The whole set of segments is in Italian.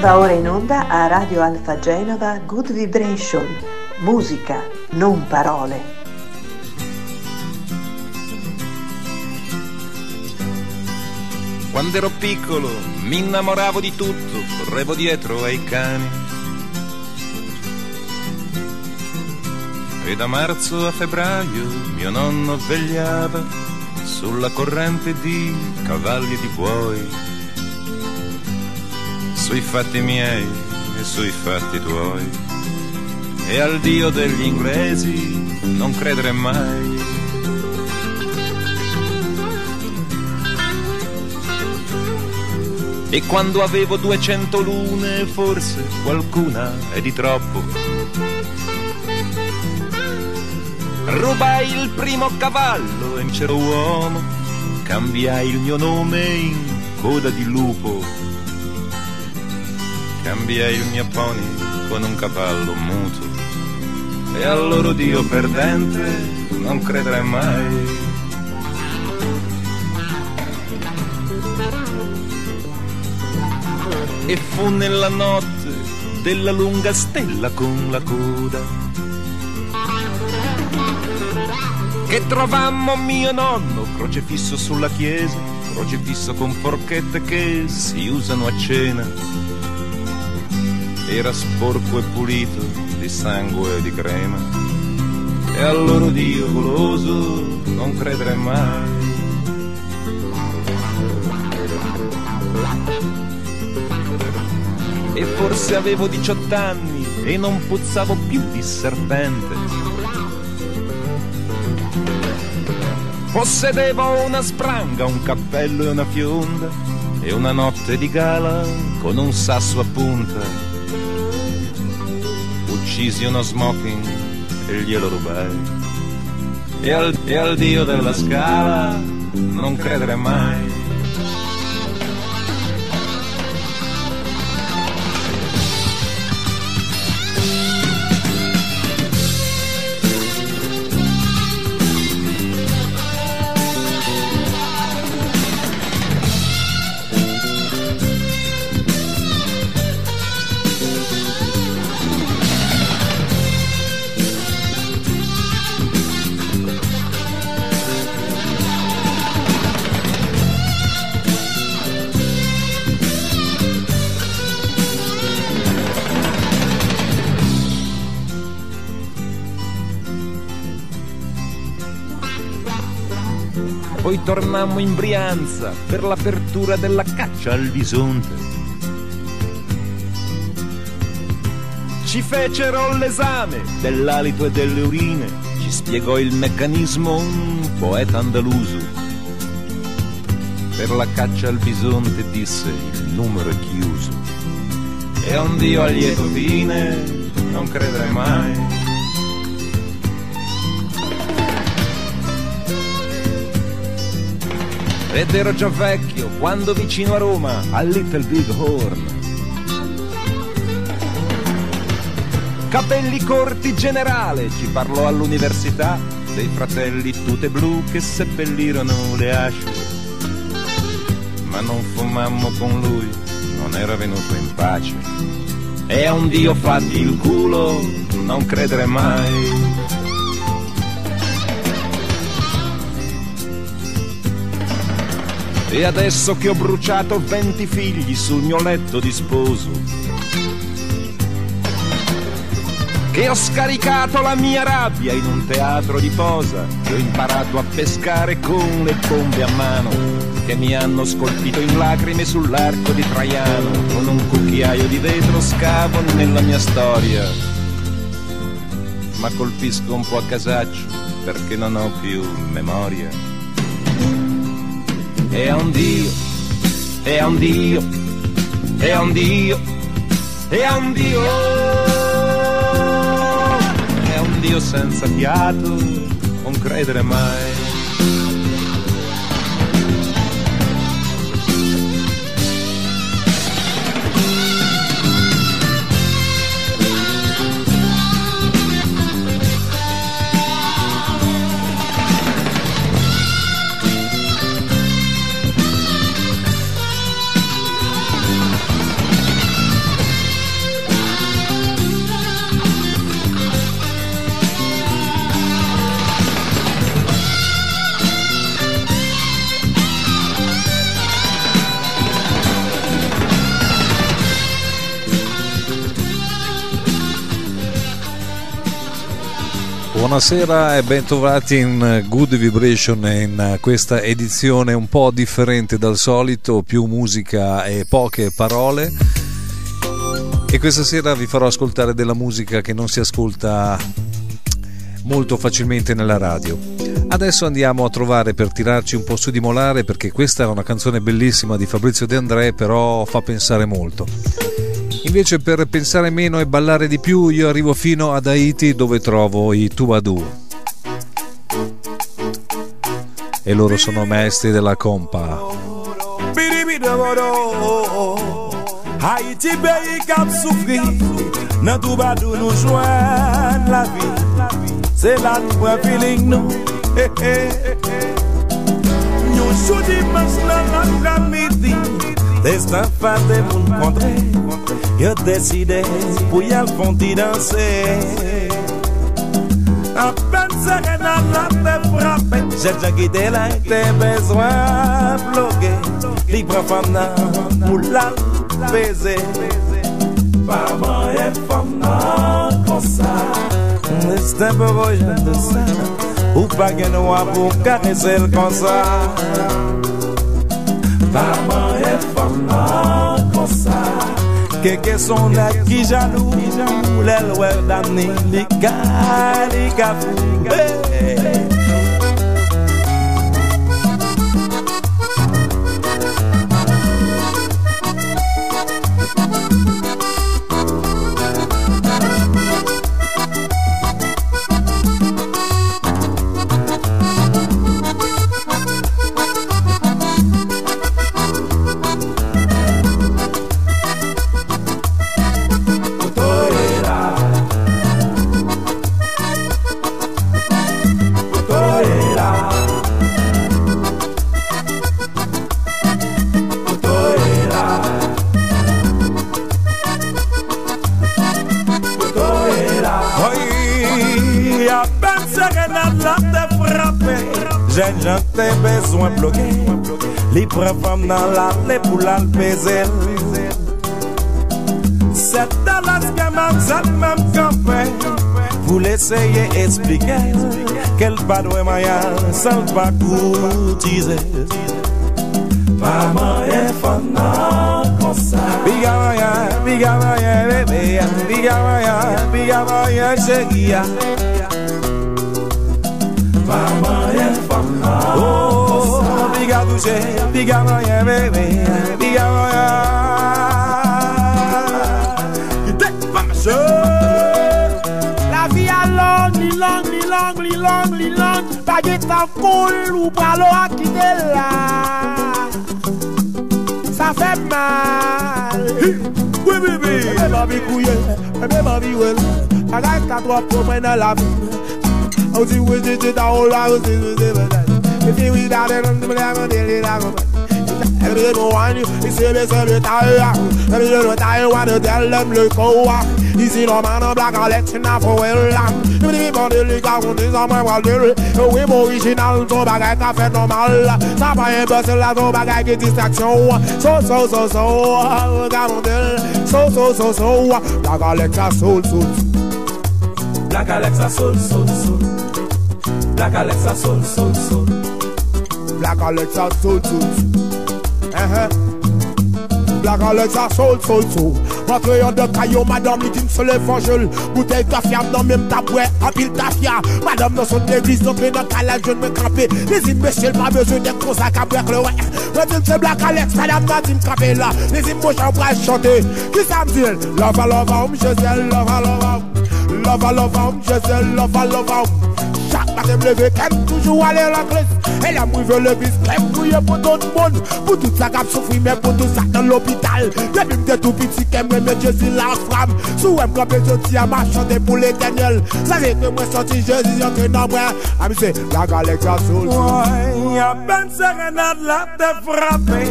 Va ora in onda a Radio Alfa Genova Good Vibration, musica, non parole. Quando ero piccolo mi innamoravo di tutto, correvo dietro ai cani. E da marzo a febbraio mio nonno vegliava sulla corrente di cavalli e di buoi, sui fatti miei e sui fatti tuoi. E al Dio degli inglesi non credere mai. E quando avevo duecento lune, forse qualcuna è di troppo. Rubai il primo cavallo e c'ero uomo, cambiai il mio nome in coda di lupo. Cambiai il mio pony con un cavallo muto. E al loro Dio perdente non credere mai. e fu nella notte della lunga stella con la coda che trovammo mio nonno crocefisso sulla chiesa, crocefisso con forchette che si usano a cena. Era sporco e pulito di sangue e di crema e al loro Dio goloso non credere mai. e forse avevo 18 anni e non puzzavo più di serpente. Possedevo una spranga, un cappello e una fionda e una notte di gala con un sasso a punta. Uccisi uno smoking e glielo rubai. E al, e al dio della scala non credere mai. Tornammo in Brianza per l'apertura della caccia al bisonte. Ci fecero l'esame dell'alito e delle urine, ci spiegò il meccanismo un poeta andaluso. Per la caccia al bisonte disse il numero è chiuso. E un Dio a lieto fine non credere mai. Ed ero già vecchio quando vicino a Roma, a Little Big Horn. Capelli corti generale, ci parlò all'università dei fratelli tute blu che seppellirono le asce. Ma non fumammo con lui, non era venuto in pace. E a un Dio fatti il culo, non credere mai. E adesso che ho bruciato venti figli sul mio letto di sposo, che ho scaricato la mia rabbia in un teatro di posa, che ho imparato a pescare con le bombe a mano, che mi hanno scolpito in lacrime sull'arco di Traiano, con un cucchiaio di vetro scavo nella mia storia. Ma colpisco un po' a casaccio perché non ho più memoria è un Dio, è un Dio, è un Dio, è un Dio, è un Dio senza fiato, non credere mai. Buonasera e bentrovati in Good Vibration in questa edizione un po' differente dal solito, più musica e poche parole. E questa sera vi farò ascoltare della musica che non si ascolta molto facilmente nella radio. Adesso andiamo a trovare per tirarci un po' su di molare perché questa è una canzone bellissima di Fabrizio De André, però fa pensare molto. Invece per pensare meno e ballare di più io arrivo fino ad Haiti dove trovo i Tubadou. E loro sono maestri della compa. Haiti pays cap soufri. Nan Toubadou nou jwen la vi Se la nou pren feeling nou Nou chou dimanche nan l'après-midi Destin fa de moun kontre Yo deside pou yal fonti danse Apen serenan la te frape la te bezwan bloke Li pran nan pou la beze Pa man e fam nan konsa rojan de sa Ou pa gen wap pou karese l konsa Pa man e nan konsa Keke son net ki janou Lèl wèl damni Li ka, li ka fou Hey, hey. pa dwe mayan, san pa koutize Maman e fana konsa Biga mayan, biga mayan ya baby Biga mayan, biga mayan ya ya Maman e fana kosa Biga duje biga mayan ya baby Biga mayan lan, li lan, bagye tan koul ou pralo akite la. Sa fe mal. Oui, oui, oui. Eme mami kouye, eme mami wel, agay katwa pou mwen nan la mi. Ou si wè jè jè da ou la, ou si wè jè jè jè jè. E fi wè da de nan, di mè la mè de li la mè. And they don't want you, they say they say they tired. And you don't die, want you tell them look over. He's see no man of black, I let you know for well. Even if on the league, I want this on my wall. We more original, so bagay café normal. Ça va un peu, c'est là, so bagay qui distraction. So, so, so, so, garondel. So, so, so, so, black Alexa, soul, soul. Black Alexa, soul, soul, soul. Black Alexa, soul, soul, soul. Black Alexa, soul, soul, soul. Blague en l'ex a sol, sol, sol Rentre yon de kayo, madame li din se le vanjol Bouteille kafya, m'nan mèm tabouè, apil tafya Madame nan son l'église, nan kre nan kalal, joun mè krampé Les im mèchil, m'a bezou de konsa kabouèk le wè Mè din se blague en l'ex, madame nan din krampé la Les im mò chambra chante, ki sa m'zil Lova, lova, m'jezel, lova, lova Lova, lova, m'jezel, lova, lova Sak matem leve kem, toujou ale l'angles E la mou ve levis kem, kouye pou tout moun Pou tout sa kap soufri, men pou tout sa nan l'opital Depi mte tou piti kem, mwen jesi la fram Sou wèm kapè soti a ma chante pou l'Eternel Sa ve ke mwen soti jesi yon kre nan ah, mwen A mi se, la galek sa soul. Woy, a ben serenade la te frape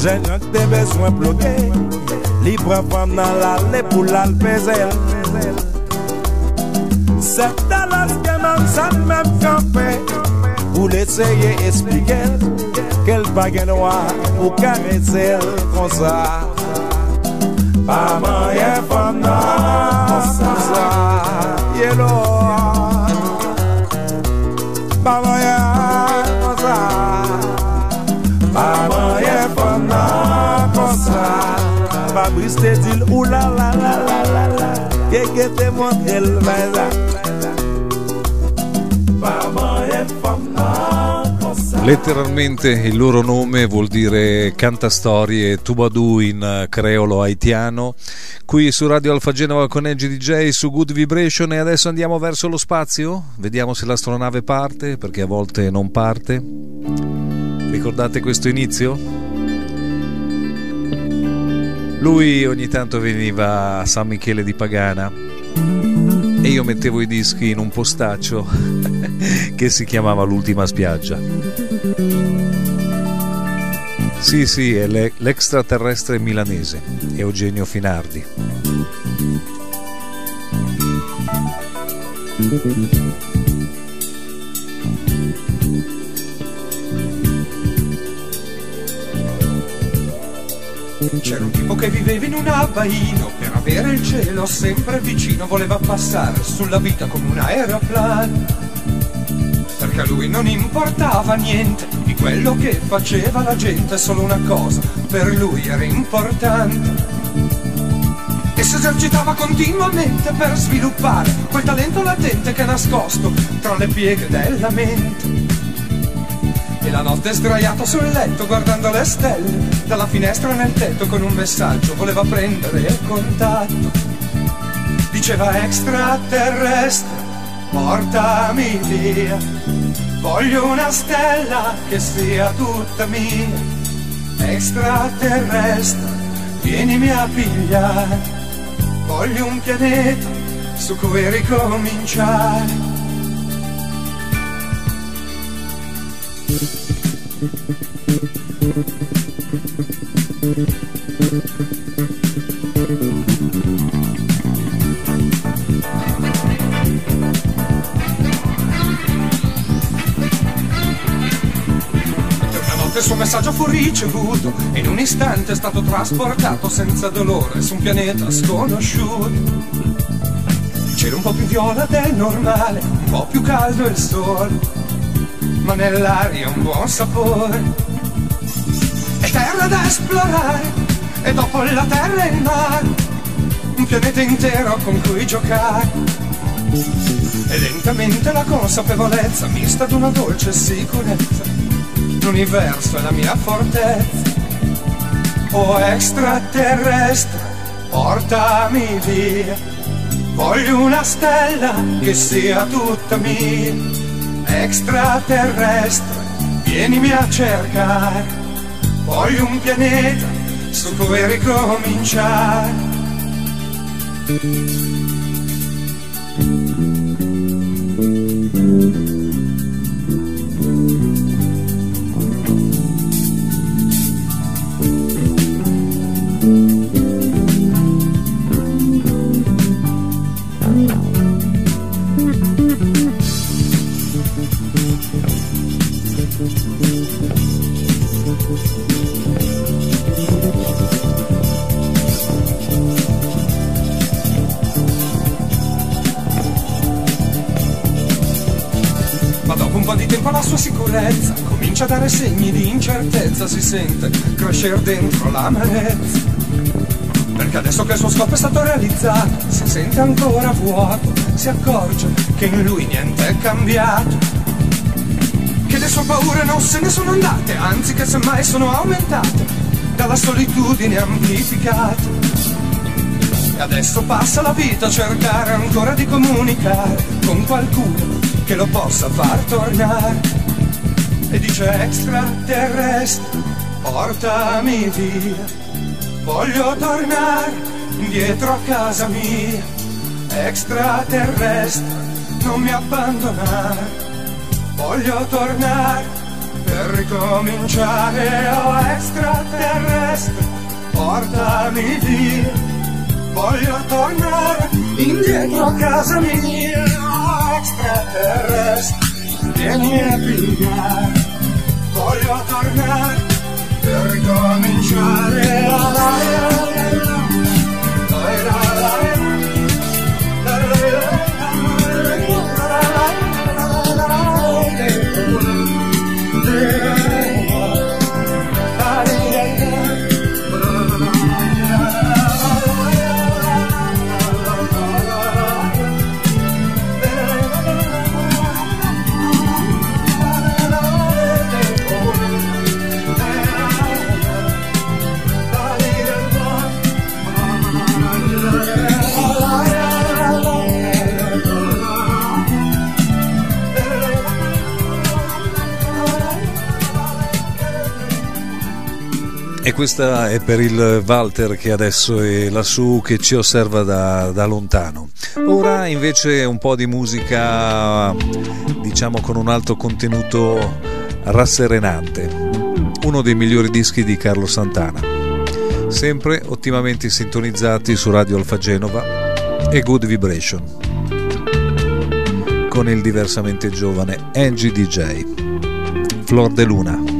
Jè nyon te beswen bloke Li pren fam nan l'ale pou l'alpezel Sè talas ke Madame sa mèm kampè Ou l'eseye esplike Kel bagen wè Ou karese l kon sa Pa manye fèm nan Kon sa sa Ye lo Pa manye kon sa Pa manye fèm nan Kon sa Pa briste dil ou la la la la la. Keke te montre l vè la. Letteralmente il loro nome vuol dire cantastorie Tubadù in creolo haitiano. Qui su Radio Alfa Genova con Edge DJ su Good Vibration e adesso andiamo verso lo spazio. Vediamo se l'astronave parte perché a volte non parte. Ricordate questo inizio? Lui ogni tanto veniva a San Michele di Pagana e io mettevo i dischi in un postaccio che si chiamava L'ultima spiaggia. Sì, sì, è l'extraterrestre milanese, Eugenio Finardi. C'era un tipo che viveva in un abbaino. Per avere il cielo sempre vicino Voleva passare sulla vita come un aeroplano. Perché a lui non importava niente Di quello che faceva la gente Solo una cosa per lui era importante. E si esercitava continuamente per sviluppare Quel talento latente che è nascosto Tra le pieghe della mente e la notte sdraiato sul letto guardando le stelle. Dalla finestra nel tetto con un messaggio voleva prendere il contatto. Diceva extraterrestre, portami via. Voglio una stella che sia tutta mia. Extraterrestre, vienimi a pigliare. Voglio un pianeta su cui ricominciare il suo messaggio fu ricevuto e in un istante è stato trasportato senza dolore su un pianeta sconosciuto. Cielo un po' più viola del normale, un po' più caldo il sole, ma nell'aria un buon sapore. E terra da esplorare, e dopo la terra e il mare, un pianeta intero con cui giocare. E lentamente la consapevolezza mista ad una dolce sicurezza l'universo è la mia fortezza. Oh extraterrestre, portami via. Voglio una stella che sia tutta mia. Extraterrestre, vienimi a cercare. Voglio un pianeta su cui ricominciare. Comincia a dare segni di incertezza, si sente crescere dentro l'amarezza. Perché adesso che il suo scopo è stato realizzato, si sente ancora vuoto, si accorge che in lui niente è cambiato. Che le sue paure non se ne sono andate, anzi che semmai sono aumentate, dalla solitudine amplificata. E adesso passa la vita a cercare ancora di comunicare con qualcuno che lo possa far tornare e dice extraterrestre, portami via. Voglio tornare indietro a casa mia. Extraterrestre, non mi abbandonare. Voglio tornare per ricominciare. Oh extraterrestre, portami via. Voglio tornare indietro a casa mia. Oh extraterrestre vieni a pigliare, voglio tornare per ricominciare. La, la, E questa è per il Walter che adesso è lassù, che ci osserva da, da, lontano. Ora invece un po' di musica, diciamo con un alto contenuto rasserenante. Uno dei migliori dischi di Carlo Santana. Sempre ottimamente sintonizzati su Radio Alfa Genova e Good Vibration. Con il diversamente giovane Angie DJ. Flor de Luna.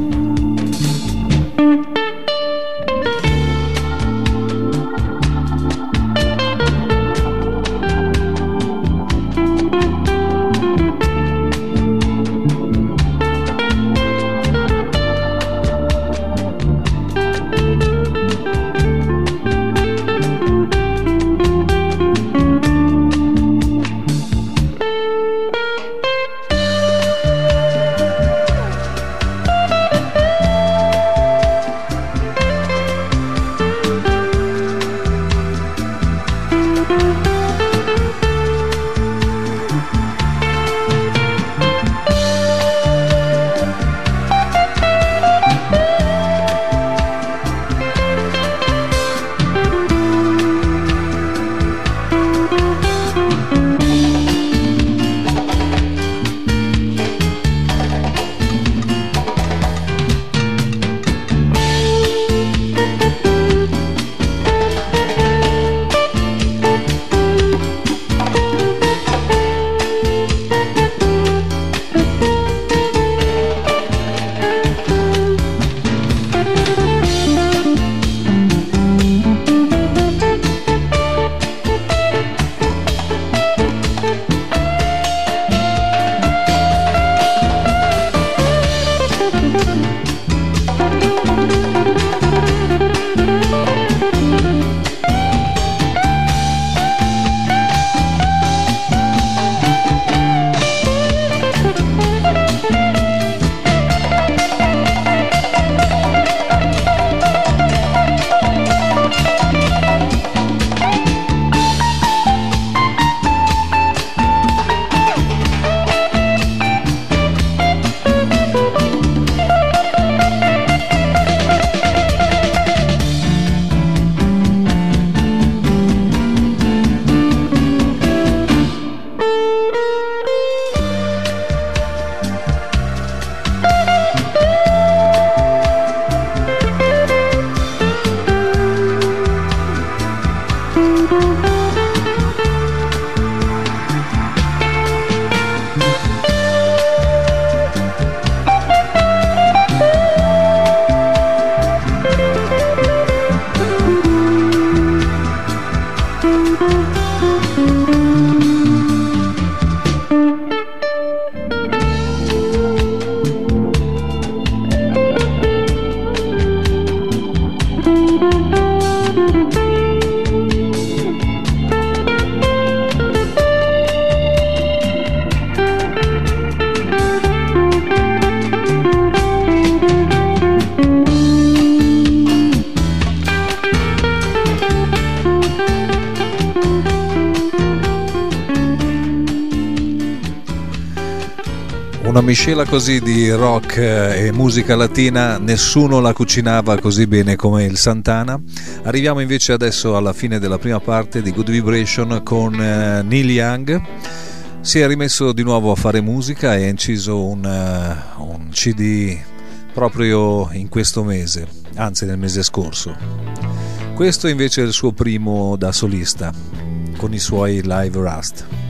Miscela così di rock eh, e musica latina nessuno la cucinava così bene come il Santana. Arriviamo invece adesso alla fine della prima parte di Good Vibration con eh, Neil Young. Si è rimesso di nuovo a fare musica e ha inciso un, uh, un CD proprio in questo mese, anzi nel mese scorso. Questo invece è il suo primo da solista, con i suoi live Rust.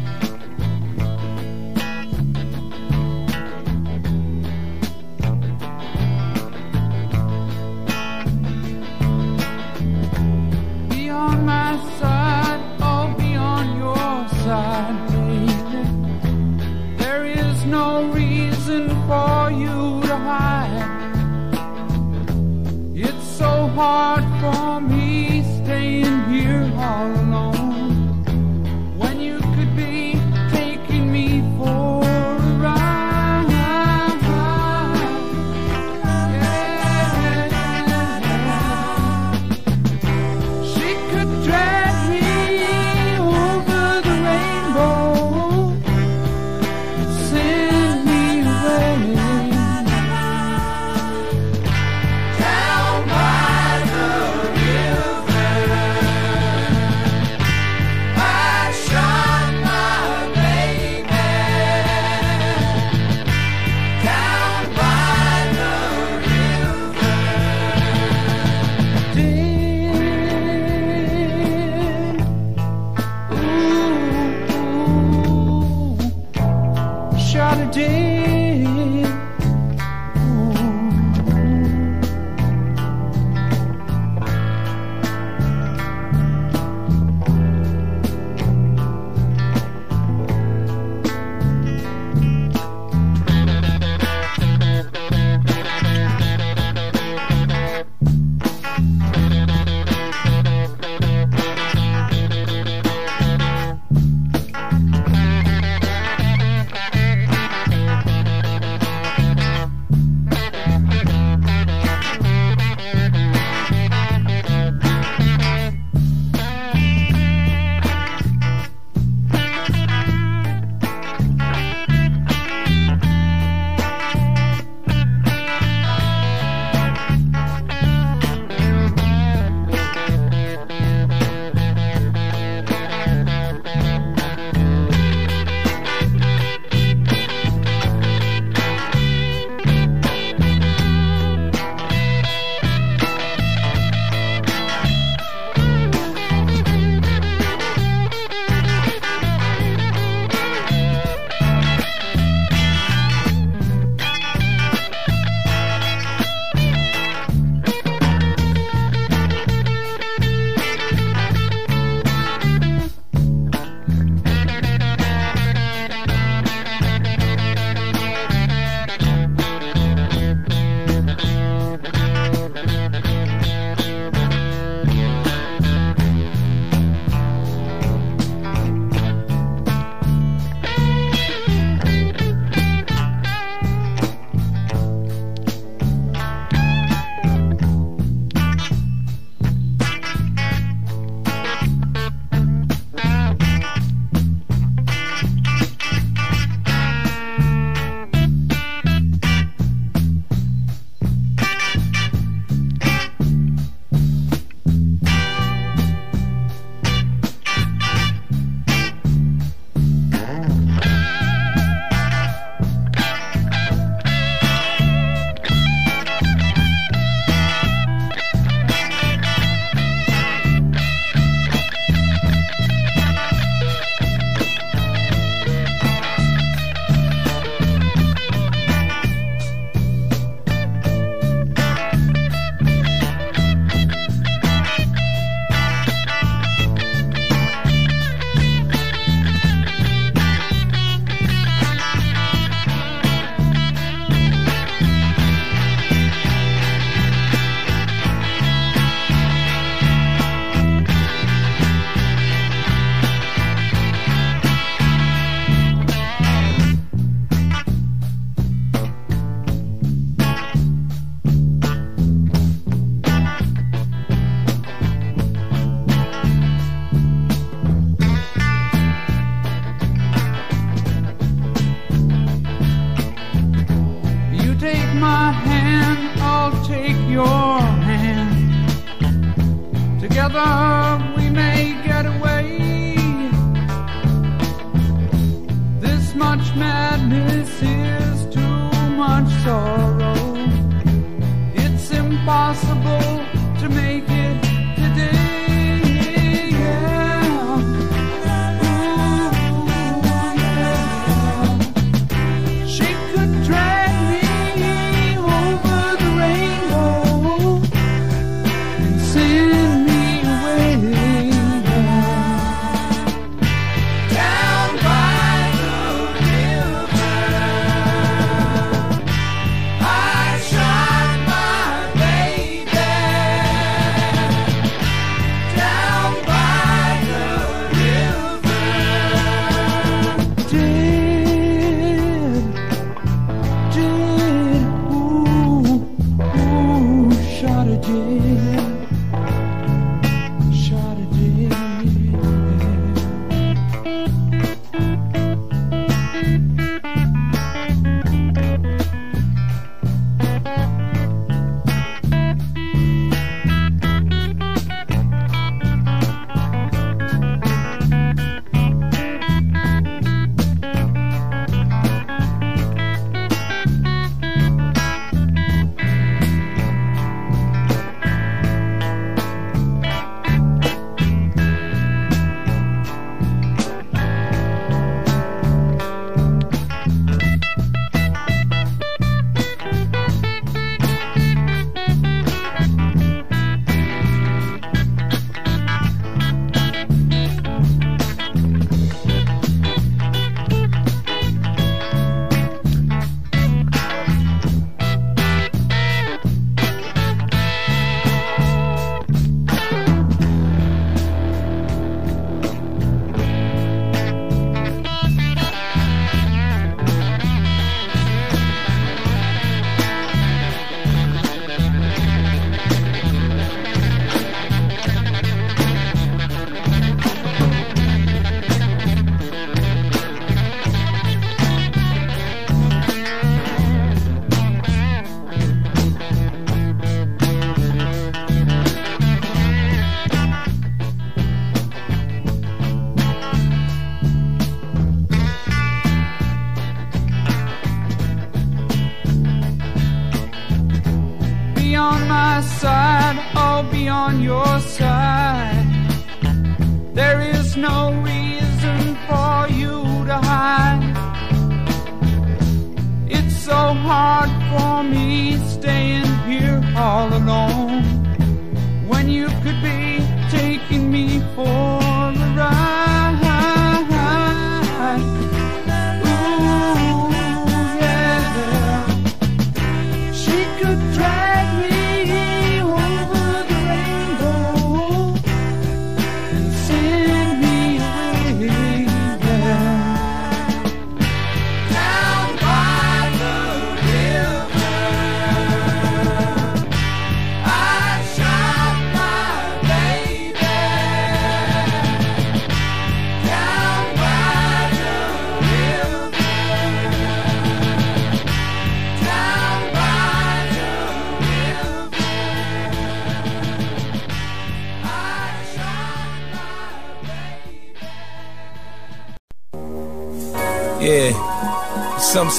together we make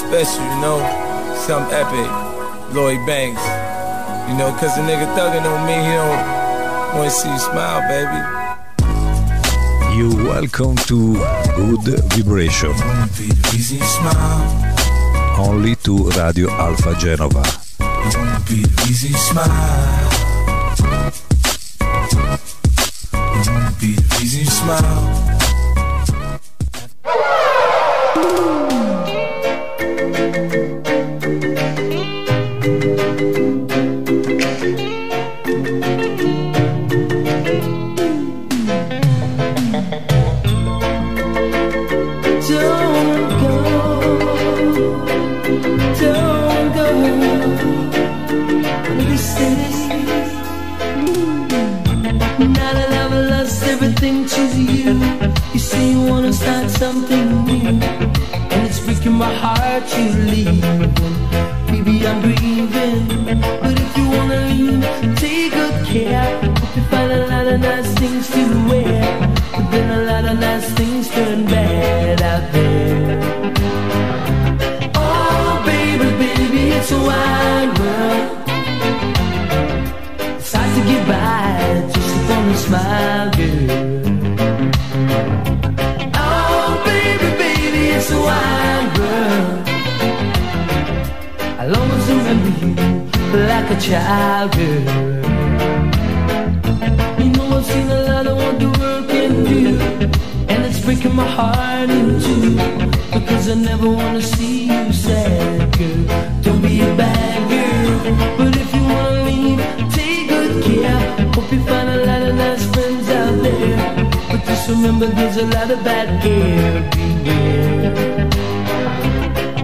special, you know? Something epic. Lloyd Banks. You know, cause a nigga thugging on me, he don't wanna see you smile, baby. You welcome to Good Vibration. Only to Radio Alpha Genova. smile. Like a child, girl. You know I've seen a lot of what the world can do, and it's breaking my heart in two. Because I never wanna see you sad, girl. Don't be a bad girl, but if you wanna leave, take good care. Hope you find a lot of nice friends out there, but just remember there's a lot of bad. Beware.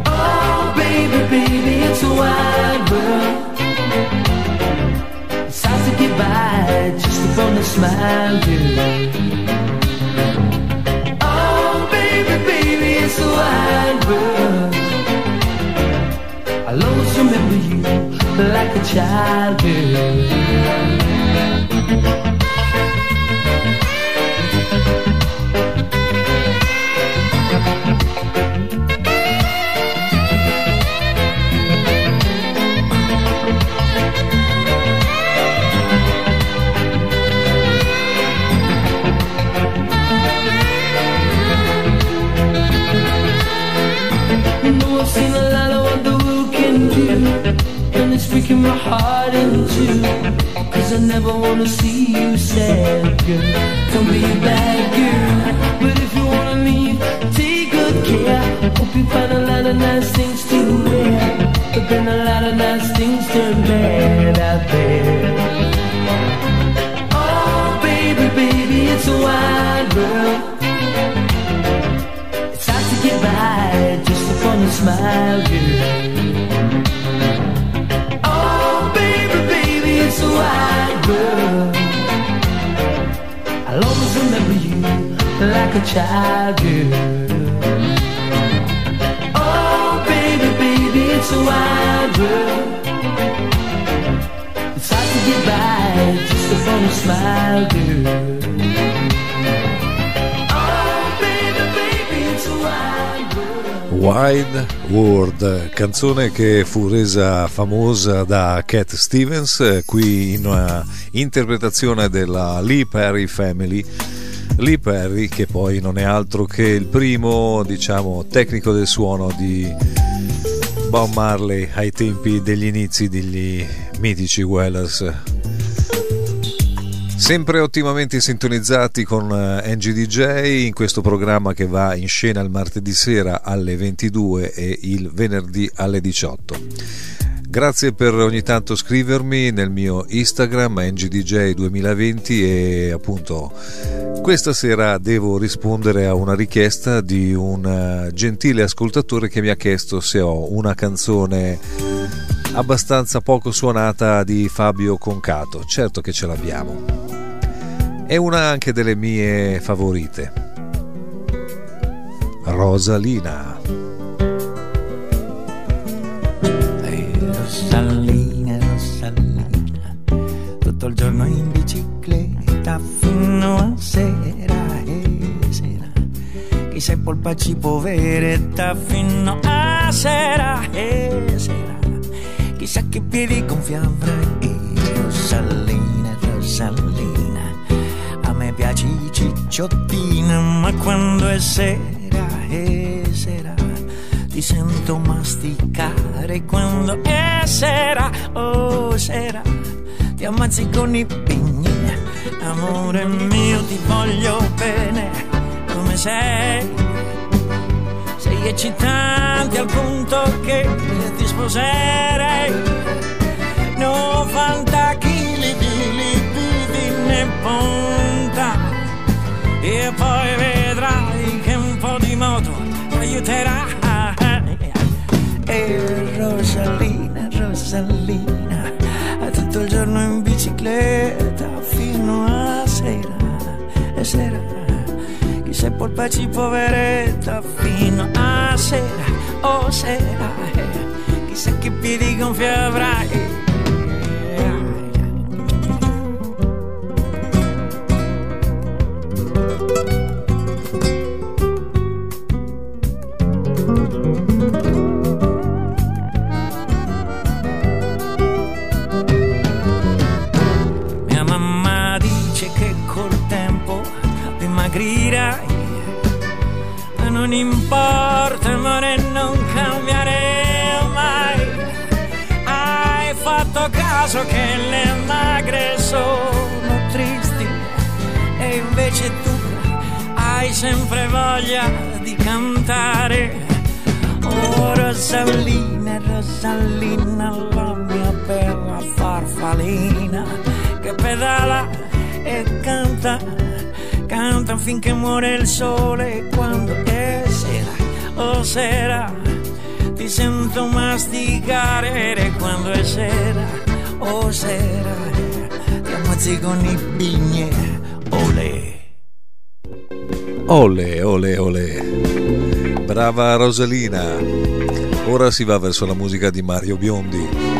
Oh, baby, baby, it's a wide world. Smile, girl. Oh, baby, baby, it's a wide world. I'll always remember you like a child, girl. Heart in two Cause I never wanna see you sad, girl. Don't be a bad girl But if you wanna leave, take good care. Hope you find a lot of nice things to wear But then a lot of nice things turn bad out there. Oh, baby, baby, it's a wide world. It's hard to get by just upon a smile, girl. Wide world. I'll always remember you like a child, girl. Oh, baby, baby, it's a wide world. It's hard to get by just upon a smile, girl. Wide World, canzone che fu resa famosa da Cat Stevens, eh, qui in una interpretazione della Lee Perry Family. Lee Perry, che poi non è altro che il primo, diciamo, tecnico del suono di Bob Marley ai tempi degli inizi degli mitici Wellers. Sempre ottimamente sintonizzati con eh, NGDJ in questo programma che va in scena il martedì sera alle 22 e il venerdì alle 18. Grazie per ogni tanto scrivermi nel mio Instagram ngdj2020 e appunto questa sera devo rispondere a una richiesta di un eh, gentile ascoltatore che mi ha chiesto se ho una canzone abbastanza poco suonata di Fabio Concato. Certo che ce l'abbiamo. È una anche delle mie favorite. Rosalina. Rosalina, Rosalina, tutto il giorno in bicicletta fino a sera e sera. Chi sei polpacci poveretta fino a sera e sera. Chissà che piedi gonfia avrai, Rosalina, Rosalina. A me piaci cicciottina, ma quando è sera e sera ti sento masticare. Quando è sera, oh sera, ti ammazzi con i pigni, amore mio ti voglio bene come sei, sei eccitante al punto che ti sposerei, 90 chili di libidi ne punta. E poi vedrai che un po' di moto ti aiuterà. E Rosalina, Rosalina, tutto il giorno in bicicletta fino a sera, e sera, chi sei polpacci poveretta fino a sera, oh sera, eh, chissà che piedi gonfi avrai. Invece tu hai sempre voglia di cantare. Oh Rosalina, Rosalina, la mia bella farfalina che pedala e canta, canta finché muore il sole quando è sera, oh sera, ti sento masticare quando è sera, oh sera, ti ammazzi con i bigne, olè. Ole, ole, ole. Brava Rosalina. Ora si va verso la musica di Mario Biondi.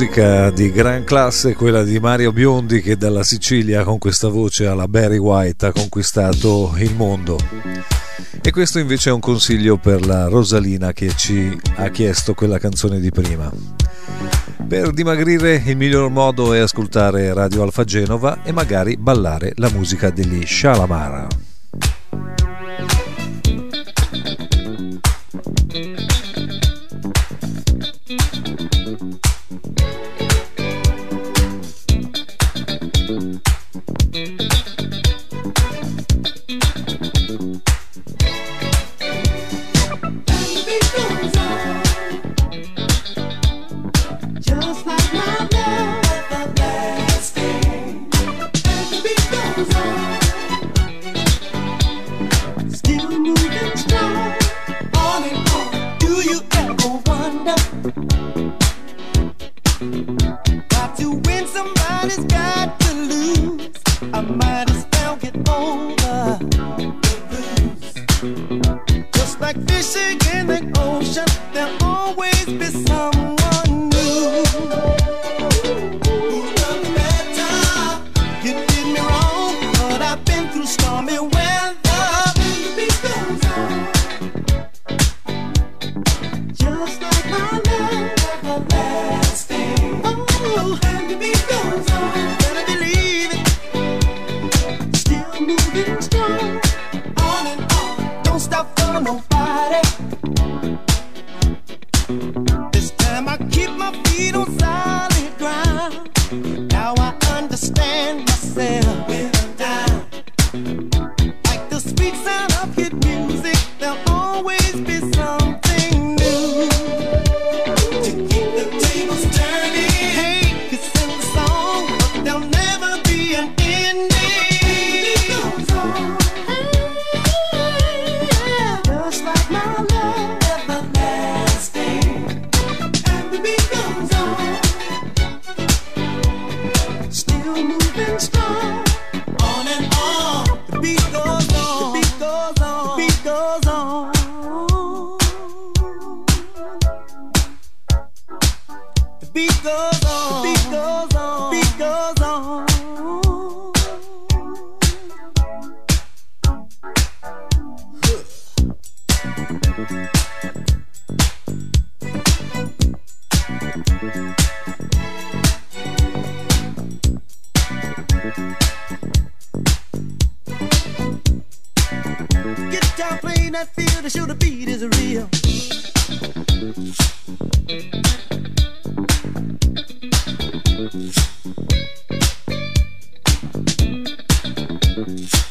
Musica di gran classe, quella di Mario Biondi che dalla Sicilia con questa voce alla Barry White ha conquistato il mondo. E questo invece è un consiglio per la Rosalina che ci ha chiesto quella canzone di prima. Per dimagrire il miglior modo è ascoltare Radio Alfa Genova e magari ballare la musica degli Shalamara. Música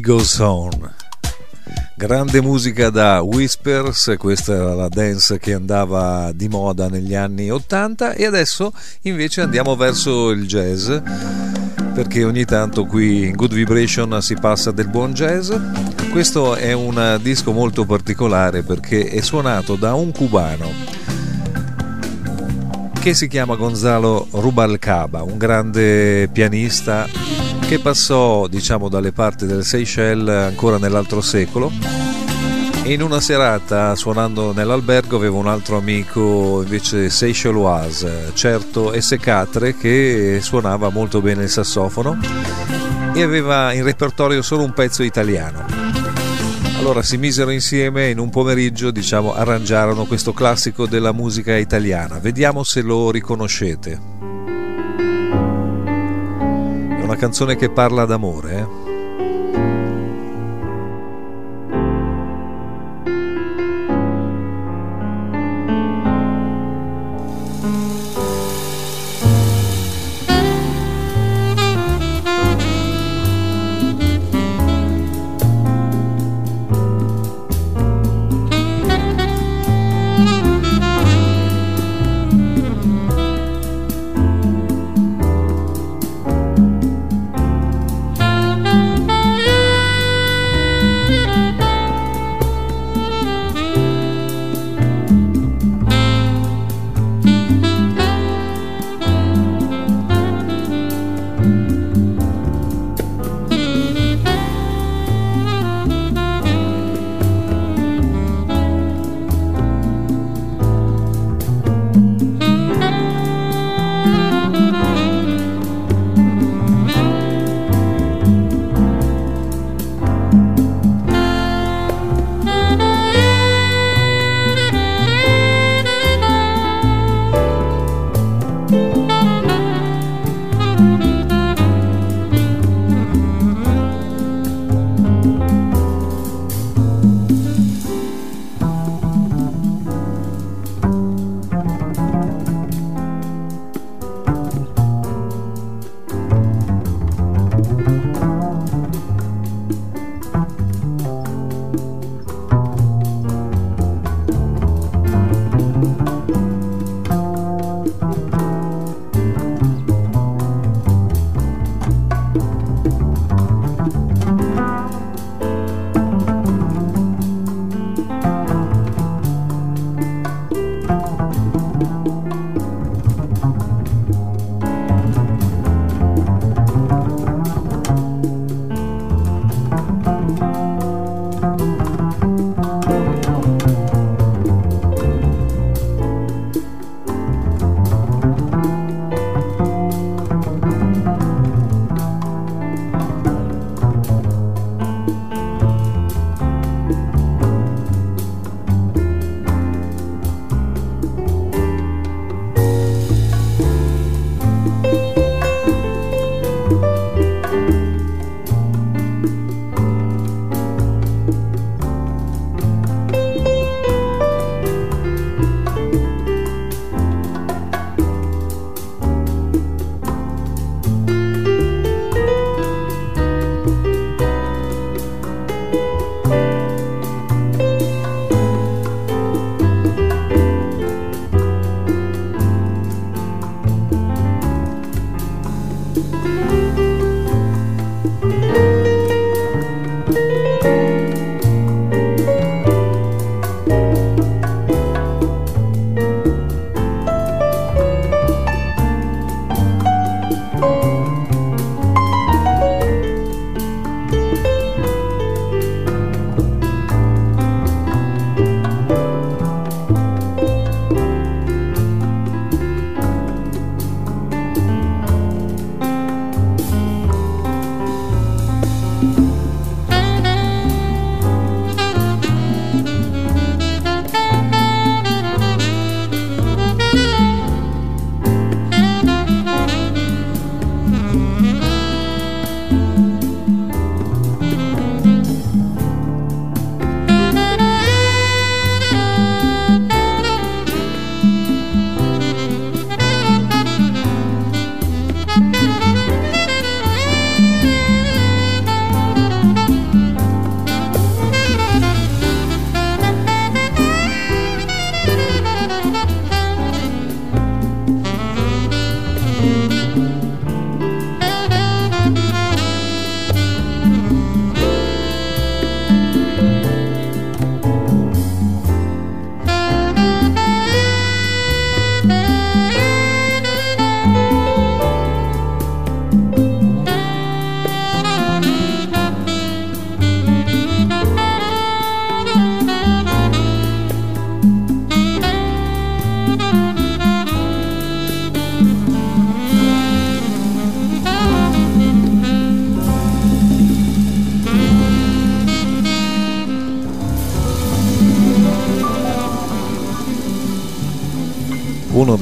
Goes On. Grande musica da Whispers, questa era la dance che andava di moda negli anni 80 e adesso invece andiamo verso il jazz perché ogni tanto qui in Good Vibration si passa del buon jazz. Questo è un disco molto particolare perché è suonato da un cubano che si chiama Gonzalo Rubalcaba, un grande pianista che passò diciamo dalle parti del Seychelles ancora nell'altro secolo e in una serata suonando nell'albergo avevo un altro amico invece Seychelloise, certo S4 che suonava molto bene il sassofono e aveva in repertorio solo un pezzo italiano. Allora si misero insieme in un pomeriggio, diciamo, arrangiarono questo classico della musica italiana. Vediamo se lo riconoscete una canzone che parla d'amore. Eh?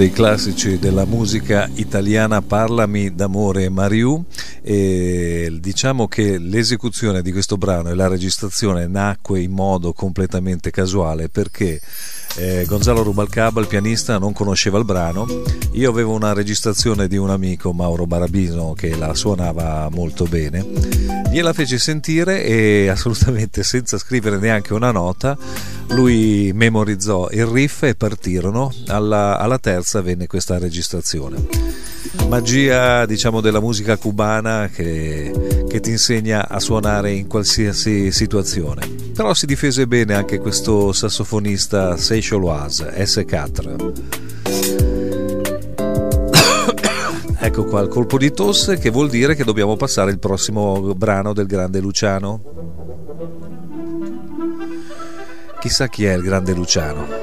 Dei classici della musica italiana Parlami d'amore Mariù. E diciamo che l'esecuzione di questo brano e la registrazione nacque in modo completamente casuale perché eh, Gonzalo Rubalcaba, il pianista, non conosceva il brano. Io avevo una registrazione di un amico, Mauro Barabino, che la suonava molto bene. Gliela fece sentire e assolutamente senza scrivere neanche una nota, lui memorizzò il riff e partirono. Alla, alla terza venne questa registrazione magia diciamo della musica cubana che, che, ti insegna a suonare in qualsiasi situazione. Però si difese bene anche questo sassofonista Seychelles S4 ecco qua il colpo di tosse che vuol dire che dobbiamo passare il prossimo brano del grande Luciano. Chissà chi è il grande Luciano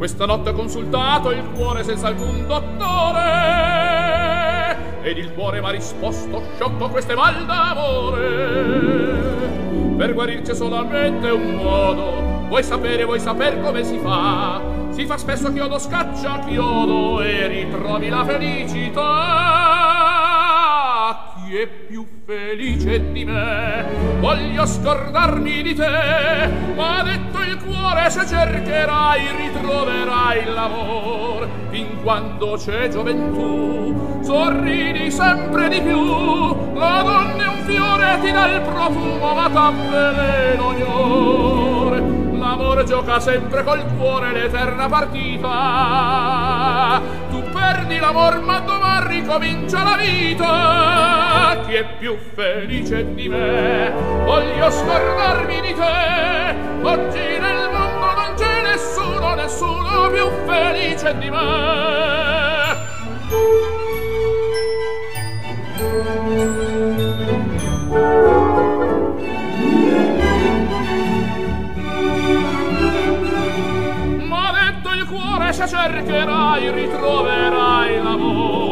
Questa notte ho consultato il cuore senza alcun dottore ed il cuore m'ha risposto sciocco questo è mal d'amore. Per guarir c'è solamente un modo, vuoi sapere, vuoi saper come si fa? Si fa spesso chiodo scaccia chiodo e ritrovi la felicità chi è più felice di me? Voglio scordarmi di te. Ma detto il cuore se cercherai ritroverai l'amor. Fin quando c'è gioventù sorridi sempre di più. La donna è un fiore ti dà il profumo ma t'avvelena ogni ore l'amore gioca sempre col cuore l'eterna partita. Tu perdi l'amor ma domani ricomincia la vita chi è più felice di me? Voglio scordarmi di te. Oggi nel mondo non c'è nessuno nessuno più felice di me. Se cercherai ritroverai l'amore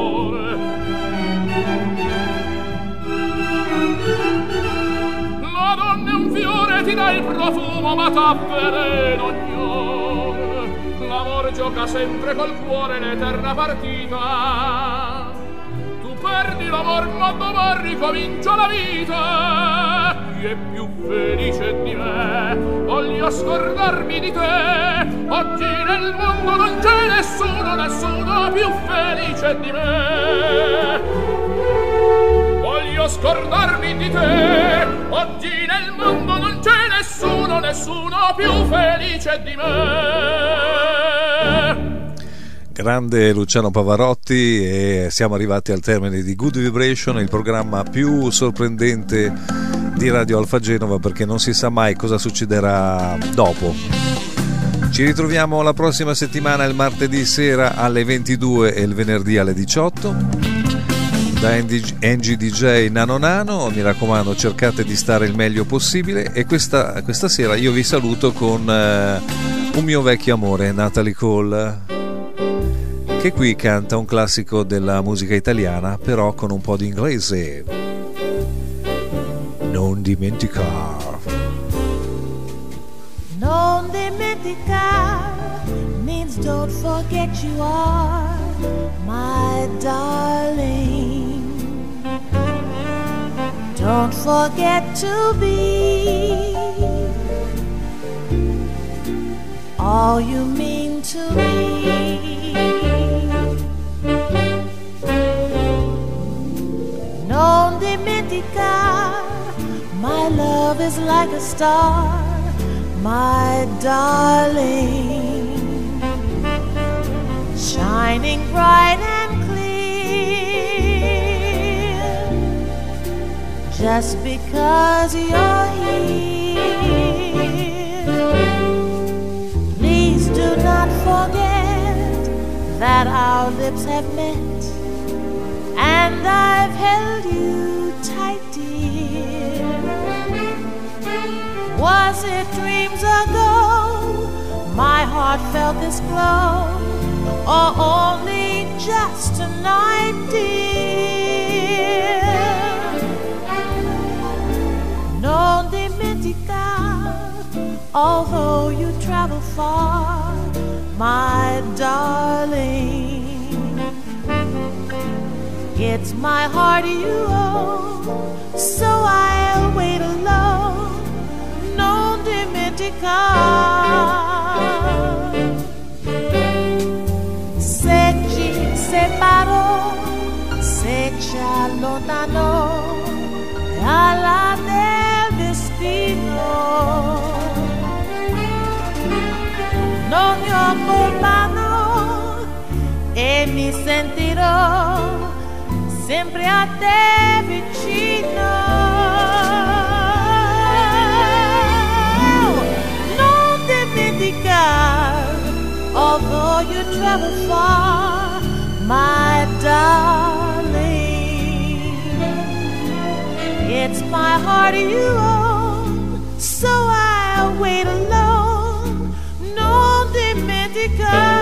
ti dà il profumo ma t'avvere ogni ore l'amor gioca sempre col cuore l'eterna partita. Tu perdi l'amor ma domani ricomincia la vita. Chi è più felice di me? Voglio scordarmi di te. Oggi nel mondo non c'è nessuno nessuno più felice di me. Scordarmi di te. Oggi nel mondo non c'è nessuno nessuno più felice di me. Grande Luciano Pavarotti e siamo arrivati al termine di Good Vibration, il programma più sorprendente di Radio Alfa Genova perché non si sa mai cosa succederà dopo. Ci ritroviamo la prossima settimana il martedì sera alle 22 e il venerdì alle 18 da Angie DJ Nano Nano, mi raccomando cercate di stare il meglio possibile e questa, questa sera io vi saluto con eh, un mio vecchio amore, Natalie Cole che qui canta un classico della musica italiana, però con un po' di inglese. Non dimenticar. Non dimenticar means don't forget you are my darling. Don't forget to be all you mean to me. non dimenticar my love is like a star my darling shining bright just because you're here please do not forget that our lips have met and I've held you tight, dear. Was it dreams ago? My heart felt this glow, or only just tonight, dear? Although you travel far, my darling. It's my heart you owe, so I'll wait alone. Non dimentica. Se ci separò, se ci allontanò, alla del destino. Non ho colpa no, e mi sentirò sempre a te vicino. Non dimenticar, although you travel far, my darling. It's my heart you owe. Go.